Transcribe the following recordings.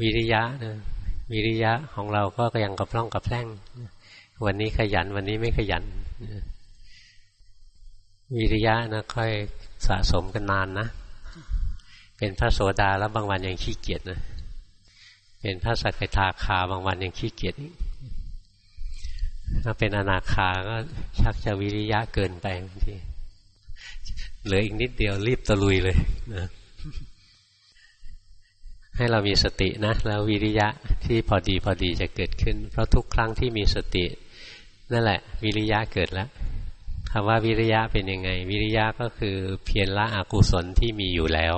วิริยะนะวิริยะของเราก็ยังกระพร่องกระแพร่ง วันนี้ขยันวันนี้ไม่ขยัน วิริยะนะค่อยสะสมกันนานนะ เป็นพระโสดาแล้วบางวันยังขี้เกียจนะ เป็นพระสักทาคาบางวันยังขี้เกียจถ้าเป็นอนาคาก็ชักจะวิริยะเกินไปบางทีเหลืออีกนิดเดียวรีบตะลุยเลยนะ ให้เรามีสตินะ แล้ววิริยะที่พอดีพอดีจะเกิดขึ้น เพราะทุกครั้งที่มีสติ นั่นแหละ วิริยะเกิดแล้วคำว่าวิริยะเป็นยังไง วิริยะก็คือเพียรละอกุศลที่มีอยู่แล้ว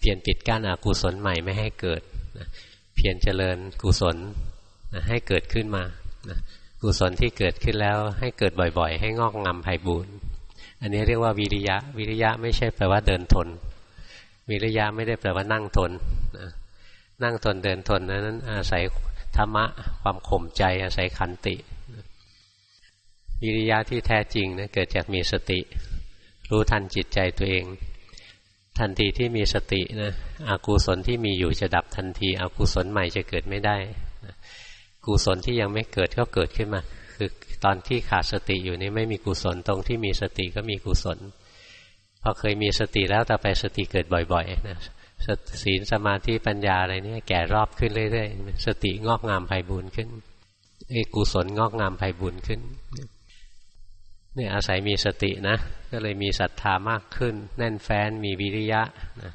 เพียรปิดกั้นอกุศลใหม่ไม่ให้เกิดเพียรเจริญกุศลให้เกิดขึ้นมากุศลที่เกิดขึ้นแล้วให้เกิดบ่อยๆ ให้งอกงามไพ่บูรณ์อันนี้เรียกว่าวิริยะ วิริยะไม่ใช่แปลว่าเดินทน วิริยะไม่ได้แปลว่านั่งทน นั่งทนเดินทนนั้น อาศัยธรรมะความข่มใจ อาศัยขันติวิริยะที่แท้จริงนะเกิดจากมีสติ รู้ทันจิตใจตัวเอง ทันทีที่มีสตินะอากุศลที่มีอยู่จะดับทันทีอากุศลใหม่จะเกิดไม่ได้กุศลที่ยังไม่เกิดก็เกิดขึ้นมา คือตอนที่ขาดสติอยู่นี่ไม่มีกุศลตรงที่มีสติก็มีกุศลพอเคยมีสติแล้วต่อไปสติเกิดบ่อยๆนะ ศีลสมาธิปัญญาอะไรเนี่ยแก่รอบขึ้นเรื่อยๆสติงอกงามไพบูรณ์ขึ้นไอกุศลงอกงามไพบูรณ์ขึ้นเนี่ยอาศัยมีสตินะ ก็เลยมีศรัทธามากขึ้น แน่นแฟ้นมีวิริยะนะ